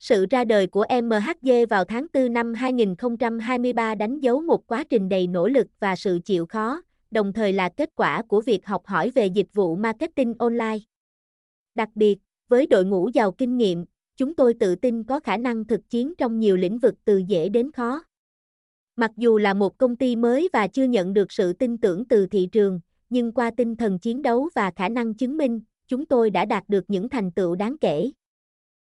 Sự ra đời của MHD vào tháng 4 năm 2023 đánh dấu một quá trình đầy nỗ lực và sự chịu khó, đồng thời là kết quả của việc học hỏi về dịch vụ marketing online. Đặc biệt, với đội ngũ giàu kinh nghiệm, chúng tôi tự tin có khả năng thực chiến trong nhiều lĩnh vực từ dễ đến khó. Mặc dù là một công ty mới và chưa nhận được sự tin tưởng từ thị trường, nhưng qua tinh thần chiến đấu và khả năng chứng minh, chúng tôi đã đạt được những thành tựu đáng kể.